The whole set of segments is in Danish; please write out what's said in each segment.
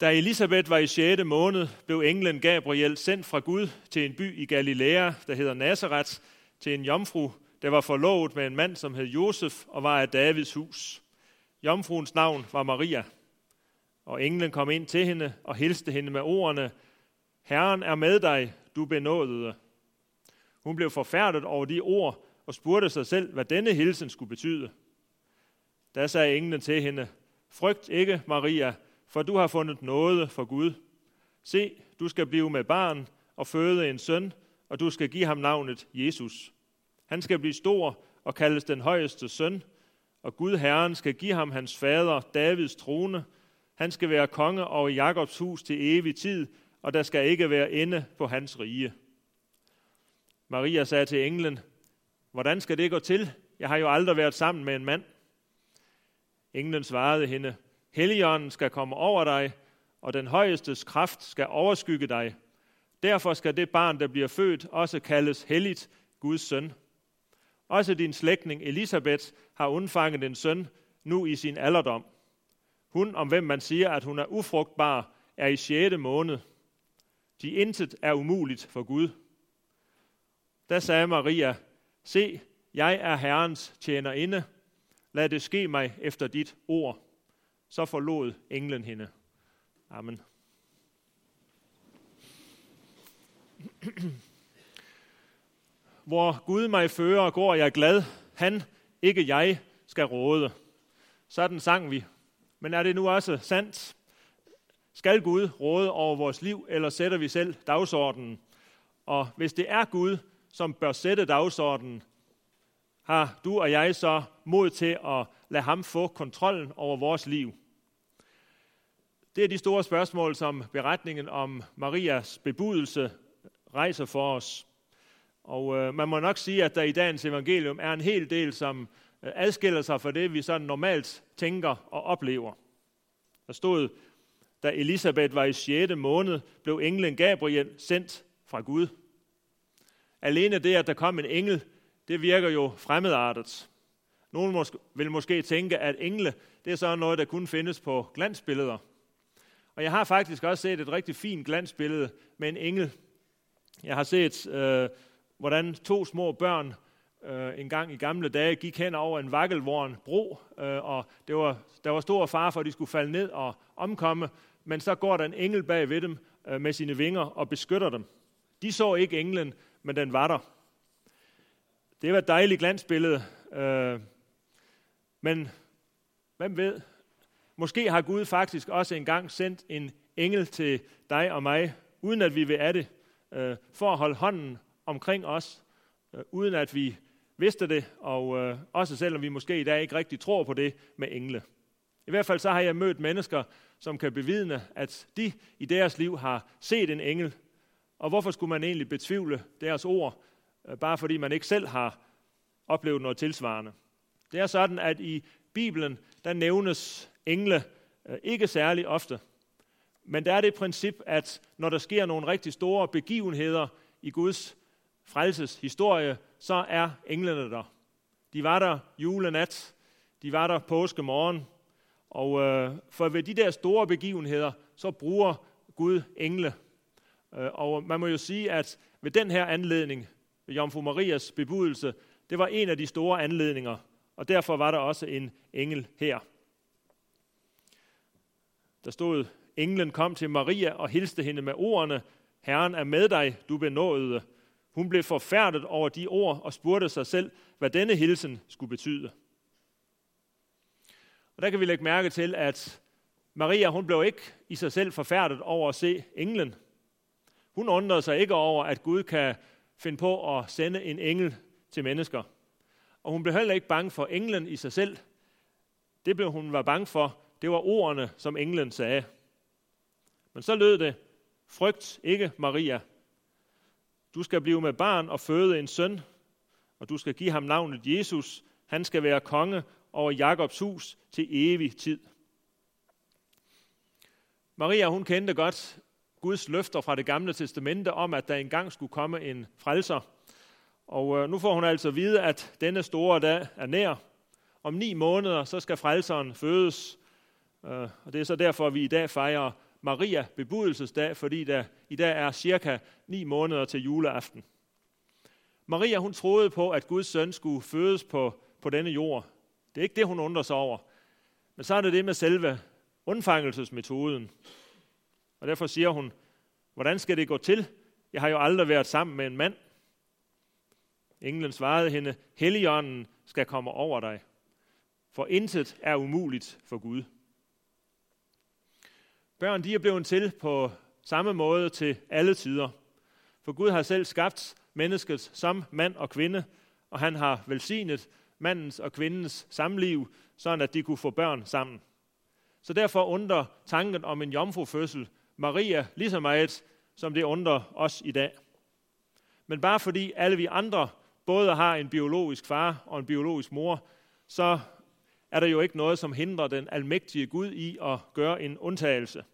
Da Elisabeth var i 6. måned, blev englen Gabriel sendt fra Gud til en by i Galilea, der hedder Nazareth, til en jomfru, der var forlovet med en mand, som hed Josef og var af Davids hus. Jomfruens navn var Maria. Og englen kom ind til hende og hilste hende med ordene, Herren er med dig, du benådede. Hun blev forfærdet over de ord og spurgte sig selv, hvad denne hilsen skulle betyde. Da sagde englen til hende, Frygt ikke, Maria, for du har fundet noget for Gud. Se, du skal blive med barn og føde en søn, og du skal give ham navnet Jesus. Han skal blive stor og kaldes den højeste søn, og Gud Herren skal give ham hans fader Davids trone. Han skal være konge over Jakobs hus til evig tid, og der skal ikke være ende på hans rige. Maria sagde til englen, hvordan skal det gå til? Jeg har jo aldrig været sammen med en mand. Englen svarede hende, Helligånden skal komme over dig, og den højestes kraft skal overskygge dig. Derfor skal det barn, der bliver født, også kaldes helligt Guds søn. Også din slægtning Elisabeth har undfanget en søn, nu i sin alderdom. Hun, om hvem man siger, at hun er ufrugtbar, er i 6. måned. De intet er umuligt for Gud. Da sagde Maria, se, jeg er Herrens tjenerinde. Lad det ske mig efter dit ord. Så forlod englen hende. Amen. Hvor Gud mig fører, går jeg glad. Han, ikke jeg, skal råde. Sådan sang vi. Men er det nu også sandt? Skal Gud råde over vores liv, eller sætter vi selv dagsordenen? Og hvis det er Gud, som bør sætte dagsordenen, har du og jeg så mod til at lade ham få kontrollen over vores liv? Det er de store spørgsmål, som beretningen om Marias bebudelse rejser for os. Og øh, man må nok sige, at der i dagens evangelium er en hel del, som øh, adskiller sig fra det, vi sådan normalt tænker og oplever. Der stod, da Elisabeth var i 6. måned, blev englen Gabriel sendt fra Gud. Alene det, at der kom en engel, det virker jo fremmedartet. Nogle vil måske tænke, at engle, det er så noget, der kun findes på glansbilleder. Og jeg har faktisk også set et rigtig fint glansbillede med en engel. Jeg har set, øh, hvordan to små børn øh, en gang i gamle dage gik hen over en vakkelvorn bro, øh, og det var, der var stor far for, at de skulle falde ned og omkomme, men så går der en engel bag ved dem øh, med sine vinger og beskytter dem. De så ikke englen, men den var der. Det var et dejligt glansbillede, øh, men hvem ved, måske har Gud faktisk også engang sendt en engel til dig og mig, uden at vi vil af det, øh, for at holde hånden omkring os, øh, uden at vi vidste det, og øh, også selvom vi måske i dag ikke rigtig tror på det med engle. I hvert fald så har jeg mødt mennesker, som kan bevidne, at de i deres liv har set en engel. Og hvorfor skulle man egentlig betvivle deres ord, øh, bare fordi man ikke selv har oplevet noget tilsvarende? Det er sådan, at i Bibelen, der nævnes engle øh, ikke særlig ofte. Men der er det princip, at når der sker nogle rigtig store begivenheder i Guds frelseshistorie, så er englene der. De var der julenat, de var der påske morgen, og øh, for ved de der store begivenheder, så bruger Gud engle. Øh, og man må jo sige, at ved den her anledning, ved Jomfru Marias bebudelse, det var en af de store anledninger, og derfor var der også en engel her. Der stod, englen kom til Maria og hilste hende med ordene, Herren er med dig, du benåede. Hun blev forfærdet over de ord og spurgte sig selv, hvad denne hilsen skulle betyde. Og der kan vi lægge mærke til, at Maria hun blev ikke i sig selv forfærdet over at se englen. Hun undrede sig ikke over, at Gud kan finde på at sende en engel til mennesker. Og hun blev heller ikke bange for englen i sig selv. Det blev hun var bange for, det var ordene, som englen sagde. Men så lød det, frygt ikke Maria. Du skal blive med barn og føde en søn, og du skal give ham navnet Jesus. Han skal være konge over Jakobs hus til evig tid. Maria, hun kendte godt Guds løfter fra det gamle testamente om, at der engang skulle komme en frelser. Og øh, nu får hun altså vide, at denne store dag er nær. Om ni måneder, så skal frelseren fødes. Øh, og det er så derfor, at vi i dag fejrer Maria bebudelsesdag, fordi der i dag er cirka ni måneder til juleaften. Maria hun troede på, at Guds søn skulle fødes på, på denne jord. Det er ikke det, hun undrer sig over. Men så er det det med selve undfangelsesmetoden. Og derfor siger hun, hvordan skal det gå til? Jeg har jo aldrig været sammen med en mand. Englen svarede hende, Helligånden skal komme over dig, for intet er umuligt for Gud. Børn de er blevet til på samme måde til alle tider. For Gud har selv skabt mennesket som mand og kvinde, og han har velsignet mandens og kvindens samliv, sådan at de kunne få børn sammen. Så derfor undrer tanken om en jomfrufødsel Maria lige så meget, som det undrer os i dag. Men bare fordi alle vi andre både har en biologisk far og en biologisk mor, så er der jo ikke noget, som hindrer den almægtige Gud i at gøre en undtagelse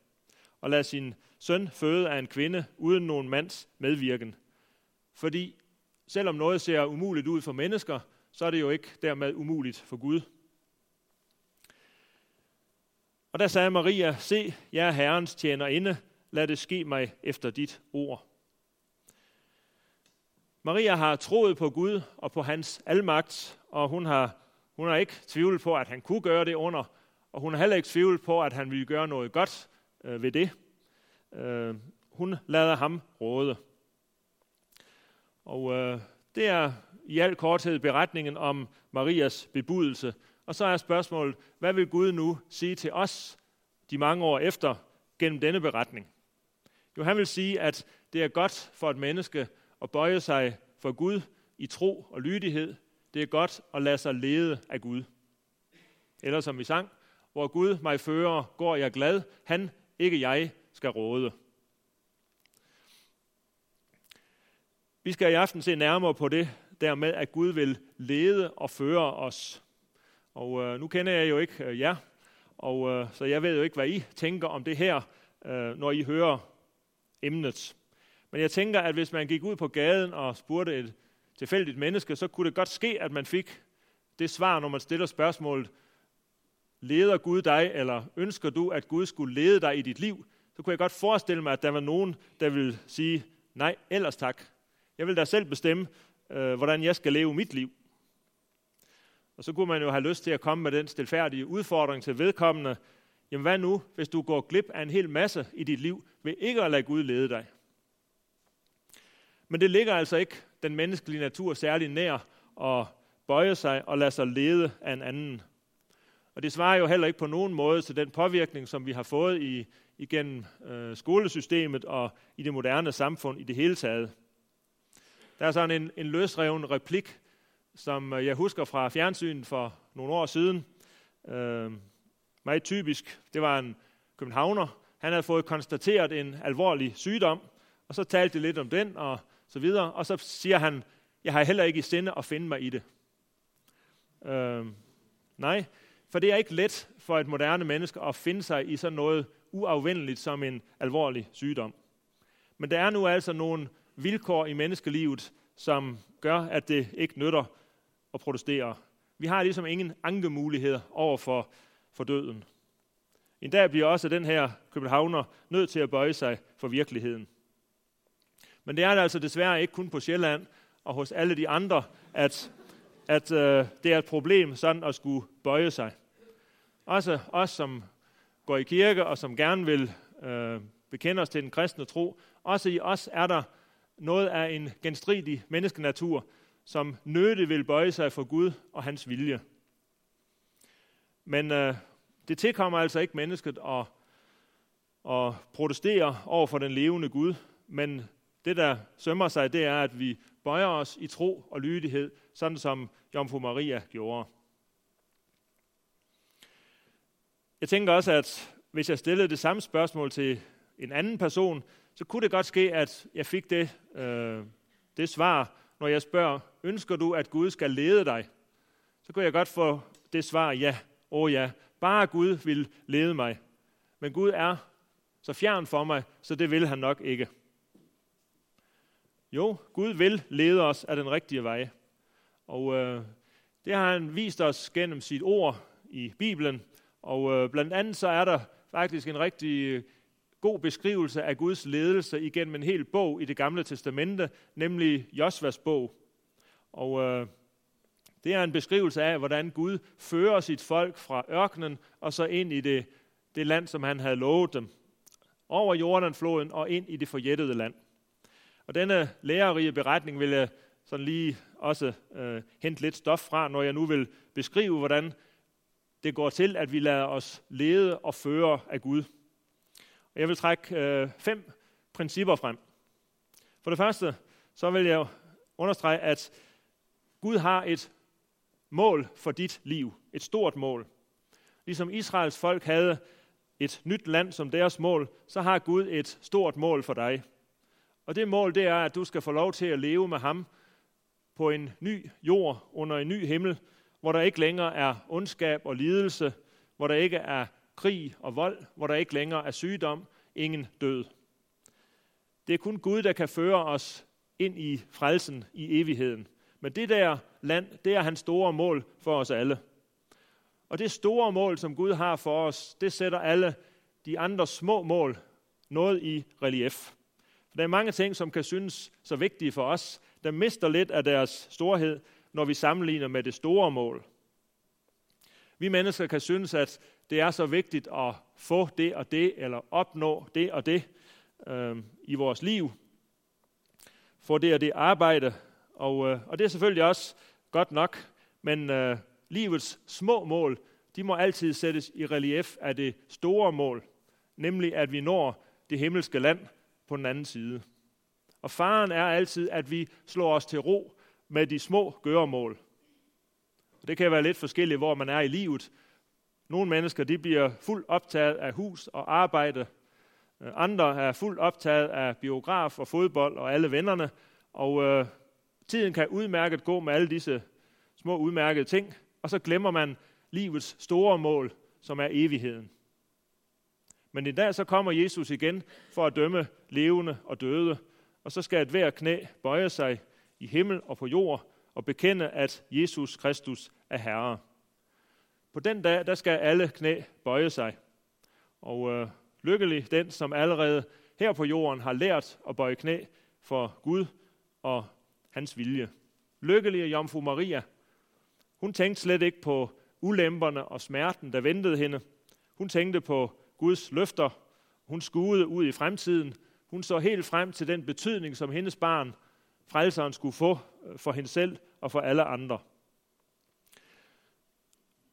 og lade sin søn føde af en kvinde uden nogen mands medvirken. Fordi selvom noget ser umuligt ud for mennesker, så er det jo ikke dermed umuligt for Gud. Og der sagde Maria, se, jeg er Herrens tjenerinde, lad det ske mig efter dit ord. Maria har troet på Gud og på hans almagt, og hun har, hun har ikke tvivlet på, at han kunne gøre det under, og hun har heller ikke tvivlet på, at han ville gøre noget godt øh, ved det. Øh, hun lader ham råde. Og øh, det er i al korthed beretningen om Marias bebudelse. Og så er spørgsmålet, hvad vil Gud nu sige til os de mange år efter gennem denne beretning? Jo, han vil sige, at det er godt for et menneske at bøje sig for Gud i tro og lydighed. Det er godt at lade sig lede af Gud. Eller som vi sang, hvor Gud mig fører, går jeg glad. Han, ikke jeg, skal råde. Vi skal i aften se nærmere på det der med, at Gud vil lede og føre os. Og øh, nu kender jeg jo ikke øh, jer, og øh, så jeg ved jo ikke, hvad I tænker om det her, øh, når I hører emnet. Men jeg tænker, at hvis man gik ud på gaden og spurgte et tilfældigt menneske, så kunne det godt ske, at man fik det svar, når man stiller spørgsmålet, leder Gud dig, eller ønsker du, at Gud skulle lede dig i dit liv? Så kunne jeg godt forestille mig, at der var nogen, der ville sige, nej, ellers tak. Jeg vil da selv bestemme, øh, hvordan jeg skal leve mit liv. Og så kunne man jo have lyst til at komme med den stilfærdige udfordring til vedkommende. Jamen hvad nu, hvis du går glip af en hel masse i dit liv, ved ikke at lade Gud lede dig? Men det ligger altså ikke den menneskelige natur særlig nær og bøje sig og lade sig lede af en anden. Og det svarer jo heller ikke på nogen måde til den påvirkning, som vi har fået i, igennem øh, skolesystemet og i det moderne samfund i det hele taget. Der er sådan en, en løsreven replik, som øh, jeg husker fra fjernsynet for nogle år siden. Øh, meget typisk. Det var en københavner. Han havde fået konstateret en alvorlig sygdom, og så talte de lidt om den, og så videre. Og så siger han, jeg har heller ikke i sinde at finde mig i det. Øh, nej, for det er ikke let for et moderne menneske at finde sig i sådan noget uafvendeligt som en alvorlig sygdom. Men der er nu altså nogle vilkår i menneskelivet, som gør, at det ikke nytter at protestere. Vi har ligesom ingen ankemuligheder over for, for døden. En dag bliver også den her københavner nødt til at bøje sig for virkeligheden. Men det er det altså desværre ikke kun på Sjælland og hos alle de andre, at, at øh, det er et problem sådan at skulle bøje sig. Også os, som går i kirke og som gerne vil øh, bekende os til den kristne tro, også i os er der noget af en genstridig menneskenatur, som nøde vil bøje sig for Gud og hans vilje. Men øh, det tilkommer altså ikke mennesket at, at protestere over for den levende Gud, men det, der sømmer sig, det er, at vi bøjer os i tro og lydighed, sådan som Jomfru Maria gjorde. Jeg tænker også, at hvis jeg stillede det samme spørgsmål til en anden person, så kunne det godt ske, at jeg fik det, øh, det svar, når jeg spørger, ønsker du, at Gud skal lede dig? Så kunne jeg godt få det svar, ja, åh oh ja, bare Gud vil lede mig. Men Gud er så fjern for mig, så det vil han nok ikke. Jo, Gud vil lede os af den rigtige vej. Og øh, det har han vist os gennem sit ord i Bibelen. Og øh, blandt andet så er der faktisk en rigtig øh, god beskrivelse af Guds ledelse igennem en hel bog i det gamle testamente, nemlig Josvas bog. Og øh, det er en beskrivelse af, hvordan Gud fører sit folk fra ørkenen og så ind i det, det land, som han havde lovet dem. Over Jordanfloden og ind i det forjættede land. Og denne lærerige beretning vil jeg sådan lige også øh, hente lidt stof fra, når jeg nu vil beskrive, hvordan det går til, at vi lader os lede og føre af Gud. Og jeg vil trække øh, fem principper frem. For det første, så vil jeg understrege, at Gud har et mål for dit liv. Et stort mål. Ligesom Israels folk havde et nyt land som deres mål, så har Gud et stort mål for dig. Og det mål, det er, at du skal få lov til at leve med ham på en ny jord, under en ny himmel, hvor der ikke længere er ondskab og lidelse, hvor der ikke er krig og vold, hvor der ikke længere er sygdom, ingen død. Det er kun Gud, der kan føre os ind i frelsen i evigheden. Men det der land, det er hans store mål for os alle. Og det store mål, som Gud har for os, det sætter alle de andre små mål noget i relief. For der er mange ting, som kan synes så vigtige for os, der mister lidt af deres storhed, når vi sammenligner med det store mål. Vi mennesker kan synes, at det er så vigtigt at få det og det, eller opnå det og det øh, i vores liv. Få det og det arbejde. Og, øh, og det er selvfølgelig også godt nok, men øh, livets små mål, de må altid sættes i relief af det store mål, nemlig at vi når det himmelske land på den anden side. Og faren er altid, at vi slår os til ro med de små gøremål. Det kan være lidt forskelligt, hvor man er i livet. Nogle mennesker de bliver fuldt optaget af hus og arbejde. Øh, andre er fuldt optaget af biograf og fodbold og alle vennerne. Og øh, tiden kan udmærket gå med alle disse små udmærkede ting. Og så glemmer man livets store mål, som er evigheden. Men i dag så kommer Jesus igen for at dømme levende og døde. Og så skal et hver knæ bøje sig i himmel og på jord og bekende, at Jesus Kristus er Herre. På den dag, der skal alle knæ bøje sig. Og øh, lykkelig den, som allerede her på jorden har lært at bøje knæ for Gud og hans vilje. Lykkelig er Jomfru Maria. Hun tænkte slet ikke på ulemperne og smerten, der ventede hende. Hun tænkte på Guds løfter. Hun skuede ud i fremtiden. Hun så helt frem til den betydning, som hendes barn, frelseren, skulle få øh, for hende selv og for alle andre.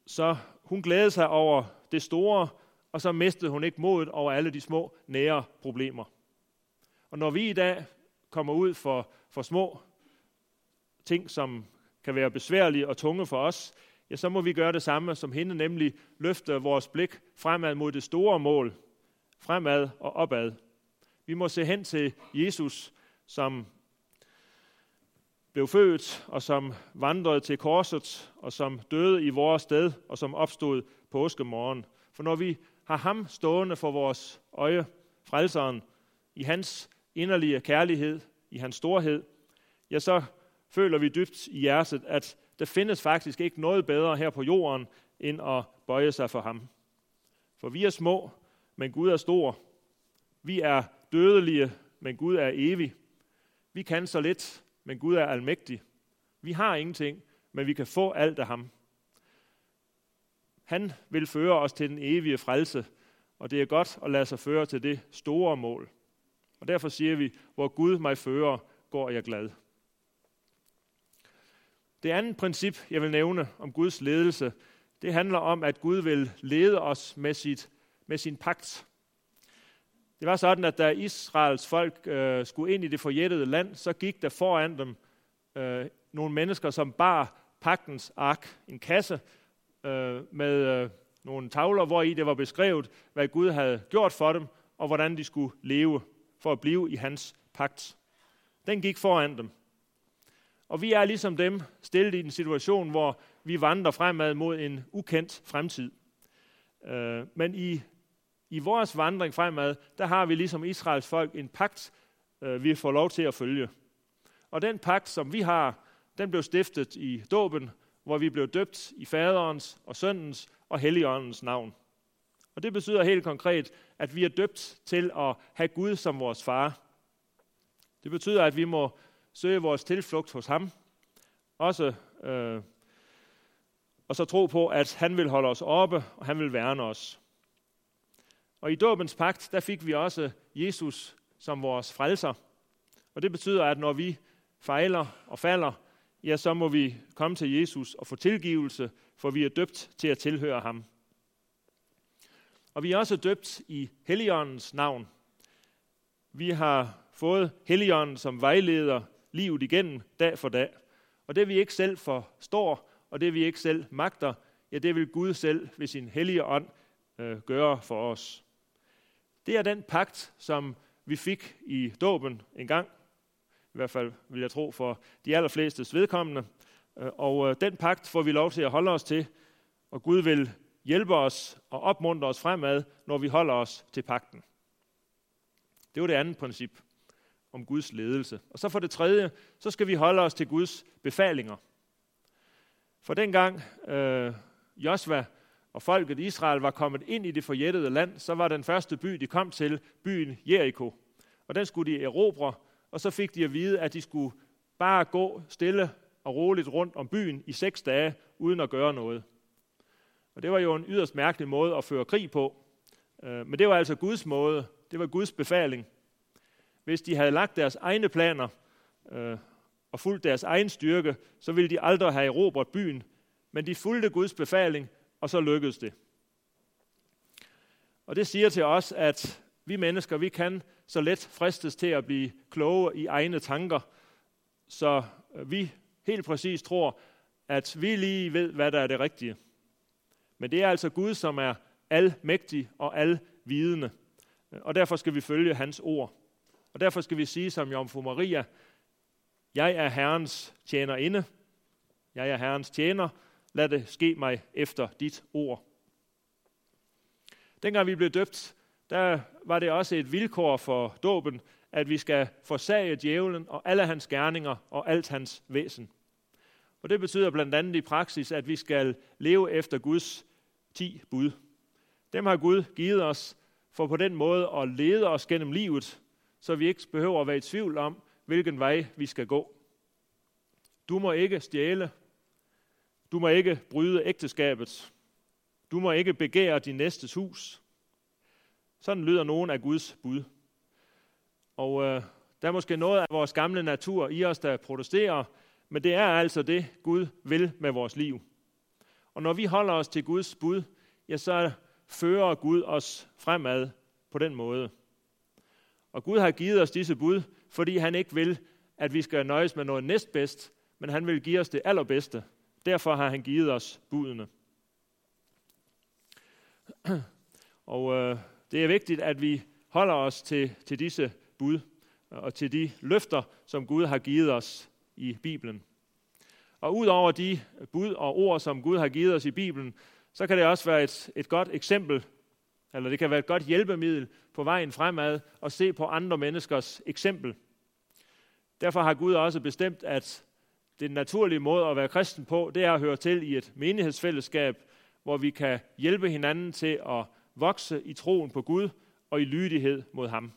Så hun glædede sig over det store, og så mistede hun ikke modet over alle de små nære problemer. Og når vi i dag kommer ud for, for små ting, som kan være besværlige og tunge for os, ja, så må vi gøre det samme som hende, nemlig løfte vores blik fremad mod det store mål, fremad og opad. Vi må se hen til Jesus, som blev født, og som vandrede til korset, og som døde i vores sted, og som opstod påskemorgen. For når vi har ham stående for vores øje, frelseren, i hans inderlige kærlighed, i hans storhed, ja, så føler vi dybt i hjertet, at der findes faktisk ikke noget bedre her på jorden, end at bøje sig for ham. For vi er små, men Gud er stor. Vi er dødelige, men Gud er evig. Vi kan så lidt, men Gud er almægtig. Vi har ingenting, men vi kan få alt af ham. Han vil føre os til den evige frelse, og det er godt at lade sig føre til det store mål. Og derfor siger vi, hvor Gud mig fører, går jeg glad. Det andet princip, jeg vil nævne om Guds ledelse, det handler om, at Gud vil lede os med, sit, med sin pagt. Det var sådan, at da Israels folk øh, skulle ind i det forjættede land, så gik der foran dem øh, nogle mennesker, som bar pagtens ark, en kasse øh, med øh, nogle tavler, hvor i det var beskrevet, hvad Gud havde gjort for dem, og hvordan de skulle leve for at blive i hans pagt. Den gik foran dem. Og vi er ligesom dem stillet i en situation, hvor vi vandrer fremad mod en ukendt fremtid. Øh, men i i vores vandring fremad, der har vi ligesom Israels folk en pagt, øh, vi får lov til at følge. Og den pagt, som vi har, den blev stiftet i dåben, hvor vi blev døbt i faderens og søndens og helligåndens navn. Og det betyder helt konkret, at vi er døbt til at have Gud som vores far. Det betyder, at vi må søge vores tilflugt hos ham, også, øh, og så tro på, at han vil holde os oppe, og han vil værne os. Og i dåbens pagt, der fik vi også Jesus som vores frelser. Og det betyder, at når vi fejler og falder, ja, så må vi komme til Jesus og få tilgivelse, for vi er døbt til at tilhøre ham. Og vi er også døbt i Helligåndens navn. Vi har fået Helligånden som vejleder livet igennem dag for dag. Og det vi ikke selv forstår, og det vi ikke selv magter, ja, det vil Gud selv ved sin hellige ånd øh, gøre for os. Det er den pagt, som vi fik i dåben en gang, i hvert fald vil jeg tro for de allerfleste vedkommende. Øh, og øh, den pagt får vi lov til at holde os til, og Gud vil hjælpe os og opmuntre os fremad, når vi holder os til pakten. Det var det andet princip om Guds ledelse. Og så for det tredje, så skal vi holde os til Guds befalinger. For dengang øh, Josva og folket Israel var kommet ind i det forjættede land, så var den første by, de kom til, byen Jericho. Og den skulle de erobre, og så fik de at vide, at de skulle bare gå stille og roligt rundt om byen i seks dage, uden at gøre noget. Og det var jo en yderst mærkelig måde at føre krig på. Øh, men det var altså Guds måde. Det var Guds befaling. Hvis de havde lagt deres egne planer øh, og fulgt deres egen styrke, så ville de aldrig have erobret byen. Men de fulgte Guds befaling, og så lykkedes det. Og det siger til os, at vi mennesker, vi kan så let fristes til at blive kloge i egne tanker, så vi helt præcis tror, at vi lige ved, hvad der er det rigtige. Men det er altså Gud, som er almægtig og alvidende. Og derfor skal vi følge hans ord. Og derfor skal vi sige som Jomfru Maria, jeg er Herrens tjenerinde, jeg er Herrens tjener, lad det ske mig efter dit ord. Dengang vi blev døbt, der var det også et vilkår for dåben, at vi skal forsage djævlen og alle hans gerninger og alt hans væsen. Og det betyder blandt andet i praksis, at vi skal leve efter Guds ti bud. Dem har Gud givet os for på den måde at lede os gennem livet, så vi ikke behøver at være i tvivl om, hvilken vej vi skal gå. Du må ikke stjæle. Du må ikke bryde ægteskabet. Du må ikke begære din næstes hus. Sådan lyder nogen af Guds bud. Og øh, der er måske noget af vores gamle natur i os, der protesterer, men det er altså det, Gud vil med vores liv. Og når vi holder os til Guds bud, ja, så fører Gud os fremad på den måde. Og Gud har givet os disse bud, fordi han ikke vil, at vi skal nøjes med noget næstbedst, men han vil give os det allerbedste. Derfor har han givet os budene. Og øh, det er vigtigt, at vi holder os til, til disse bud og til de løfter, som Gud har givet os i Bibelen. Og ud over de bud og ord, som Gud har givet os i Bibelen, så kan det også være et, et godt eksempel, eller det kan være et godt hjælpemiddel på vejen fremad at se på andre menneskers eksempel. Derfor har Gud også bestemt, at den naturlige måde at være kristen på, det er at høre til i et menighedsfællesskab, hvor vi kan hjælpe hinanden til at vokse i troen på Gud og i lydighed mod ham.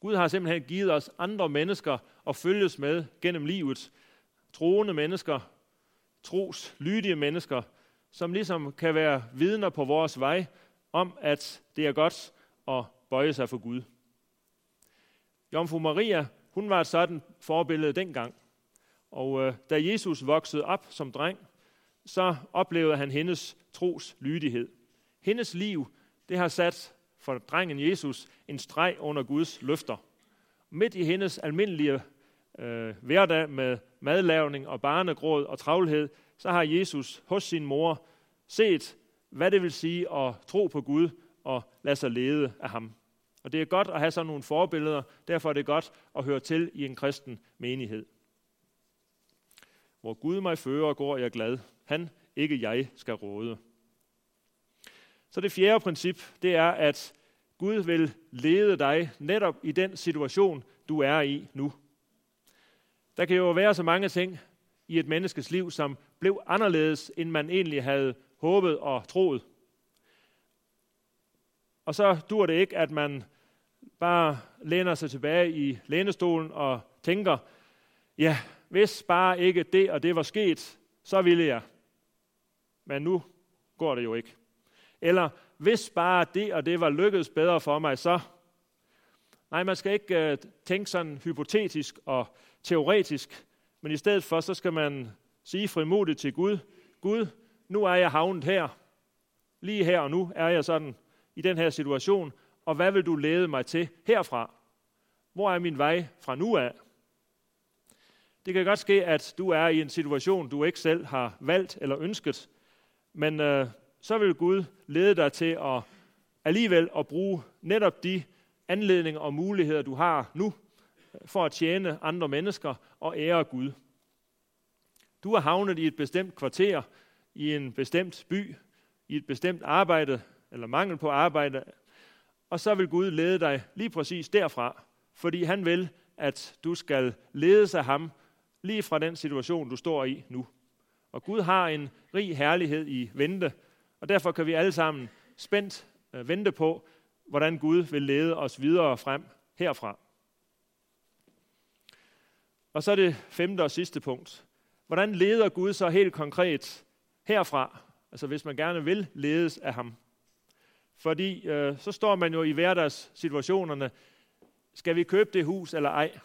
Gud har simpelthen givet os andre mennesker at følges med gennem livet. Troende mennesker, tros, lydige mennesker, som ligesom kan være vidner på vores vej om, at det er godt at bøje sig for Gud. Jomfru Maria, hun var et sådan forbillede dengang. Og øh, da Jesus voksede op som dreng, så oplevede han hendes tros lydighed. Hendes liv, det har sat for drengen Jesus en streg under Guds løfter. Midt i hendes almindelige øh, hverdag med madlavning og barnegråd og travlhed, så har Jesus hos sin mor set, hvad det vil sige at tro på Gud og lade sig lede af ham. Og det er godt at have sådan nogle forbilleder, derfor er det godt at høre til i en kristen menighed. Hvor Gud mig fører, går jeg glad. Han, ikke jeg, skal råde. Så det fjerde princip, det er, at Gud vil lede dig netop i den situation, du er i nu. Der kan jo være så mange ting i et menneskes liv, som blev anderledes, end man egentlig havde håbet og troet. Og så dur det ikke, at man bare læner sig tilbage i lænestolen og tænker, ja, hvis bare ikke det og det var sket, så ville jeg. Men nu går det jo ikke. Eller hvis bare det og det var lykkedes bedre for mig, så... Nej, man skal ikke uh, tænke sådan hypotetisk og teoretisk, men i stedet for, så skal man sige frimodigt til Gud, Gud, nu er jeg havnet her. Lige her og nu er jeg sådan i den her situation, og hvad vil du lede mig til herfra? Hvor er min vej fra nu af? Det kan godt ske, at du er i en situation, du ikke selv har valgt eller ønsket, men øh, så vil Gud lede dig til at alligevel at bruge netop de anledninger og muligheder, du har nu, for at tjene andre mennesker og ære Gud. Du er havnet i et bestemt kvarter, i en bestemt by, i et bestemt arbejde, eller mangel på arbejde, og så vil Gud lede dig lige præcis derfra, fordi han vil, at du skal ledes af ham lige fra den situation, du står i nu. Og Gud har en rig herlighed i vente, og derfor kan vi alle sammen spændt øh, vente på, hvordan Gud vil lede os videre frem herfra. Og så er det femte og sidste punkt. Hvordan leder Gud så helt konkret herfra? Altså hvis man gerne vil ledes af ham. Fordi øh, så står man jo i hverdagssituationerne. Skal vi købe det hus eller ej?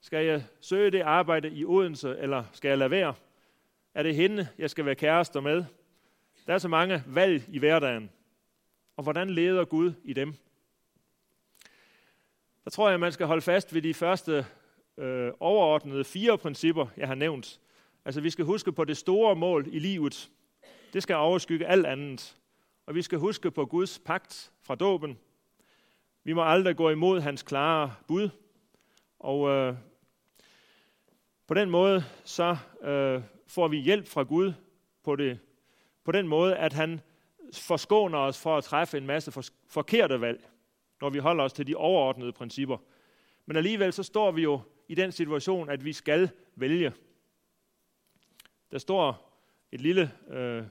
Skal jeg søge det arbejde i Odense, eller skal jeg lade være? Er det hende, jeg skal være kærester med? Der er så mange valg i hverdagen. Og hvordan leder Gud i dem? Der tror jeg, man skal holde fast ved de første øh, overordnede fire principper, jeg har nævnt. Altså vi skal huske på det store mål i livet. Det skal overskygge alt andet. Og vi skal huske på Guds pagt fra dåben. Vi må aldrig gå imod hans klare bud. Og øh, på den måde så øh, får vi hjælp fra Gud på, det, på den måde, at han forskåner os for at træffe en masse for, forkerte valg, når vi holder os til de overordnede principper. Men alligevel så står vi jo i den situation, at vi skal vælge. Der står et lille øh,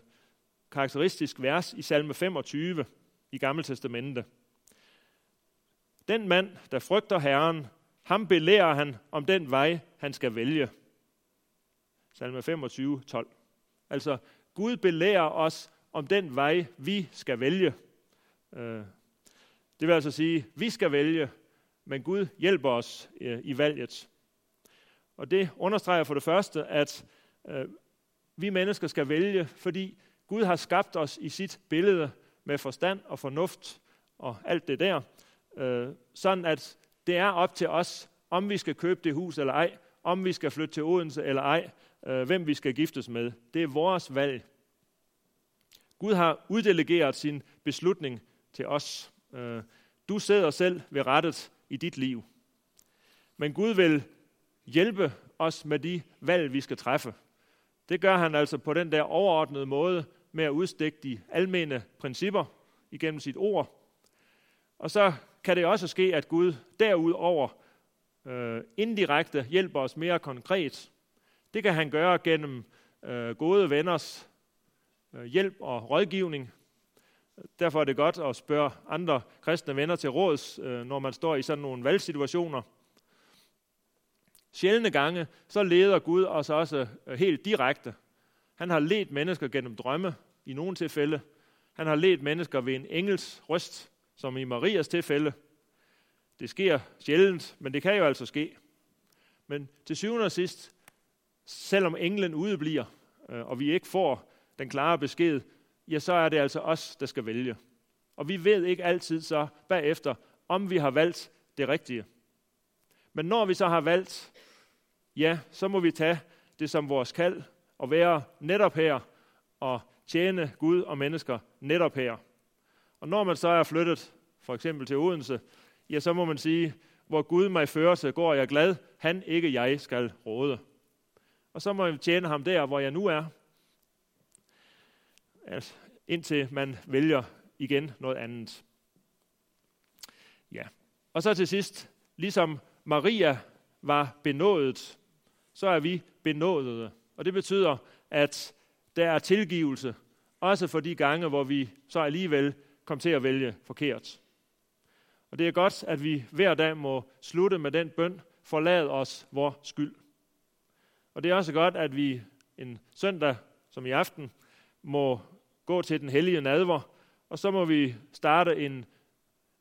karakteristisk vers i salme 25 i Gamle Testamente. Den mand, der frygter Herren, ham belærer han om den vej, han skal vælge. Salme 25, 12. Altså, Gud belærer os om den vej, vi skal vælge. Øh, det vil altså sige, vi skal vælge, men Gud hjælper os øh, i valget. Og det understreger for det første, at øh, vi mennesker skal vælge, fordi Gud har skabt os i sit billede med forstand og fornuft og alt det der, øh, sådan at det er op til os, om vi skal købe det hus eller ej, om vi skal flytte til Odense eller ej, øh, hvem vi skal giftes med. Det er vores valg. Gud har uddelegeret sin beslutning til os. Øh, du sidder selv ved rettet i dit liv. Men Gud vil hjælpe os med de valg, vi skal træffe. Det gør han altså på den der overordnede måde med at udstikke de almene principper igennem sit ord. Og så kan det også ske, at Gud derudover øh, indirekte hjælper os mere konkret. Det kan han gøre gennem øh, gode venners øh, hjælp og rådgivning. Derfor er det godt at spørge andre kristne venner til råds, øh, når man står i sådan nogle valgsituationer. Sjældne gange, så leder Gud os også øh, helt direkte. Han har let mennesker gennem drømme i nogle tilfælde. Han har let mennesker ved en engels røst, som i Marias tilfælde. Det sker sjældent, men det kan jo altså ske. Men til syvende og sidst, selvom englen udebliver, øh, og vi ikke får den klare besked, ja, så er det altså os, der skal vælge. Og vi ved ikke altid så bagefter, om vi har valgt det rigtige. Men når vi så har valgt, ja, så må vi tage det som vores kald og være netop her og tjene Gud og mennesker netop her. Og når man så er flyttet, for eksempel til Odense, ja, så må man sige, hvor Gud mig fører, til, går jeg glad, han ikke jeg skal råde. Og så må jeg tjene ham der, hvor jeg nu er, altså, indtil man vælger igen noget andet. Ja. Og så til sidst, ligesom Maria var benådet, så er vi benådede. Og det betyder, at der er tilgivelse, også for de gange, hvor vi så alligevel kom til at vælge forkert. Og det er godt, at vi hver dag må slutte med den bøn, forlad os vor skyld. Og det er også godt, at vi en søndag, som i aften, må gå til den hellige nadver, og så må vi starte en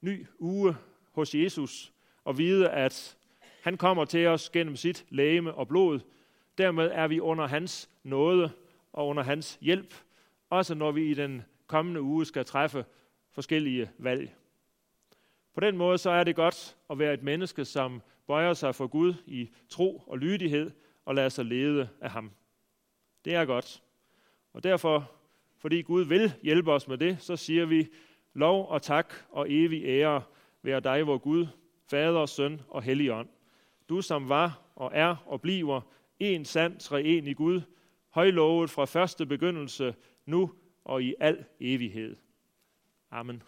ny uge hos Jesus og vide, at han kommer til os gennem sit lægeme og blod. Dermed er vi under hans nåde og under hans hjælp, også når vi i den kommende uge skal træffe forskellige valg. På den måde så er det godt at være et menneske, som bøjer sig for Gud i tro og lydighed og lader sig lede af ham. Det er godt. Og derfor, fordi Gud vil hjælpe os med det, så siger vi, lov og tak og evig ære være dig, vor Gud, Fader, Søn og Helligånd. Du som var og er og bliver en sand i Gud, højlovet fra første begyndelse, nu og i al evighed. Amen.